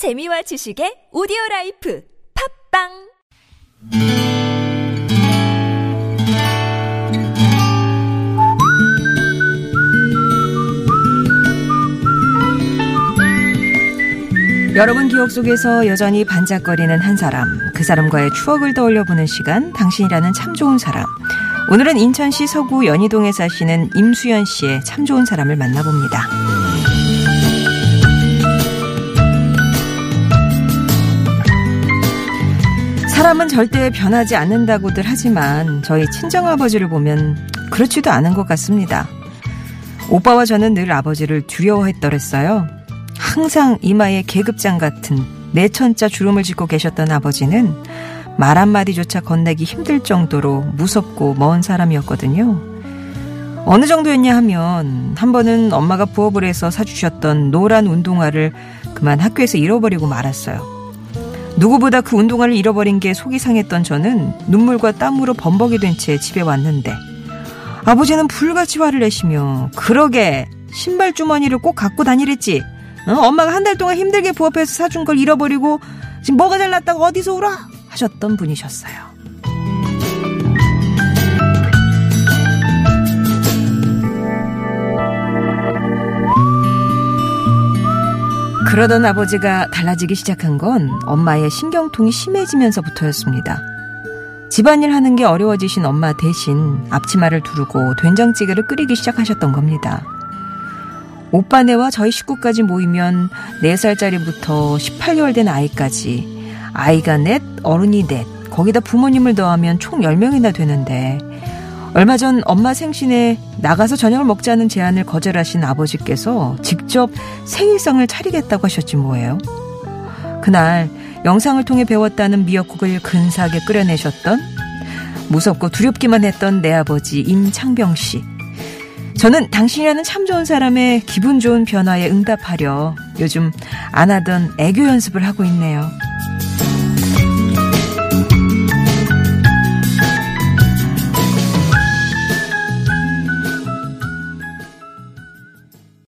재미와 지식의 오디오 라이프 팟빵 여러분 기억 속에서 여전히 반짝거리는 한 사람, 그 사람과의 추억을 떠올려 보는 시간, 당신이라는 참 좋은 사람. 오늘은 인천시 서구 연희동에 사시는 임수연 씨의 참 좋은 사람을 만나봅니다. 사람은 절대 변하지 않는다고들 하지만 저희 친정아버지를 보면 그렇지도 않은 것 같습니다. 오빠와 저는 늘 아버지를 두려워했더랬어요. 항상 이마에 계급장 같은 내천자 주름을 짓고 계셨던 아버지는 말 한마디조차 건네기 힘들 정도로 무섭고 먼 사람이었거든요. 어느 정도였냐 하면 한 번은 엄마가 부업을 해서 사주셨던 노란 운동화를 그만 학교에서 잃어버리고 말았어요. 누구보다 그 운동화를 잃어버린 게 속이 상했던 저는 눈물과 땀으로 범벅이 된 채 집에 왔는데 아버지는 불같이 화를 내시며 그러게 신발 주머니를 꼭 갖고 다니랬지. 어? 엄마가 한 달 동안 힘들게 부업해서 사준 걸 잃어버리고 지금 뭐가 잘났다고 어디서 울어? 하셨던 분이셨어요. 그러던 아버지가 달라지기 시작한 건 엄마의 신경통이 심해지면서부터였습니다. 집안일 하는 게 어려워지신 엄마 대신 앞치마를 두르고 된장찌개를 끓이기 시작하셨던 겁니다. 오빠네와 저희 식구까지 모이면 4살짜리부터 18개월 된 아이까지 아이가 넷, 어른이 넷, 거기다 부모님을 더하면 총 10명이나 되는데 얼마 전 엄마 생신에 나가서 저녁을 먹자는 제안을 거절하신 아버지께서 직접 생일상을 차리겠다고 하셨지 뭐예요. 그날 영상을 통해 배웠다는 미역국을 근사하게 끓여내셨던 무섭고 두렵기만 했던 내 아버지 임창병 씨. 저는 당신이라는 참 좋은 사람의 기분 좋은 변화에 응답하려 요즘 안 하던 애교 연습을 하고 있네요.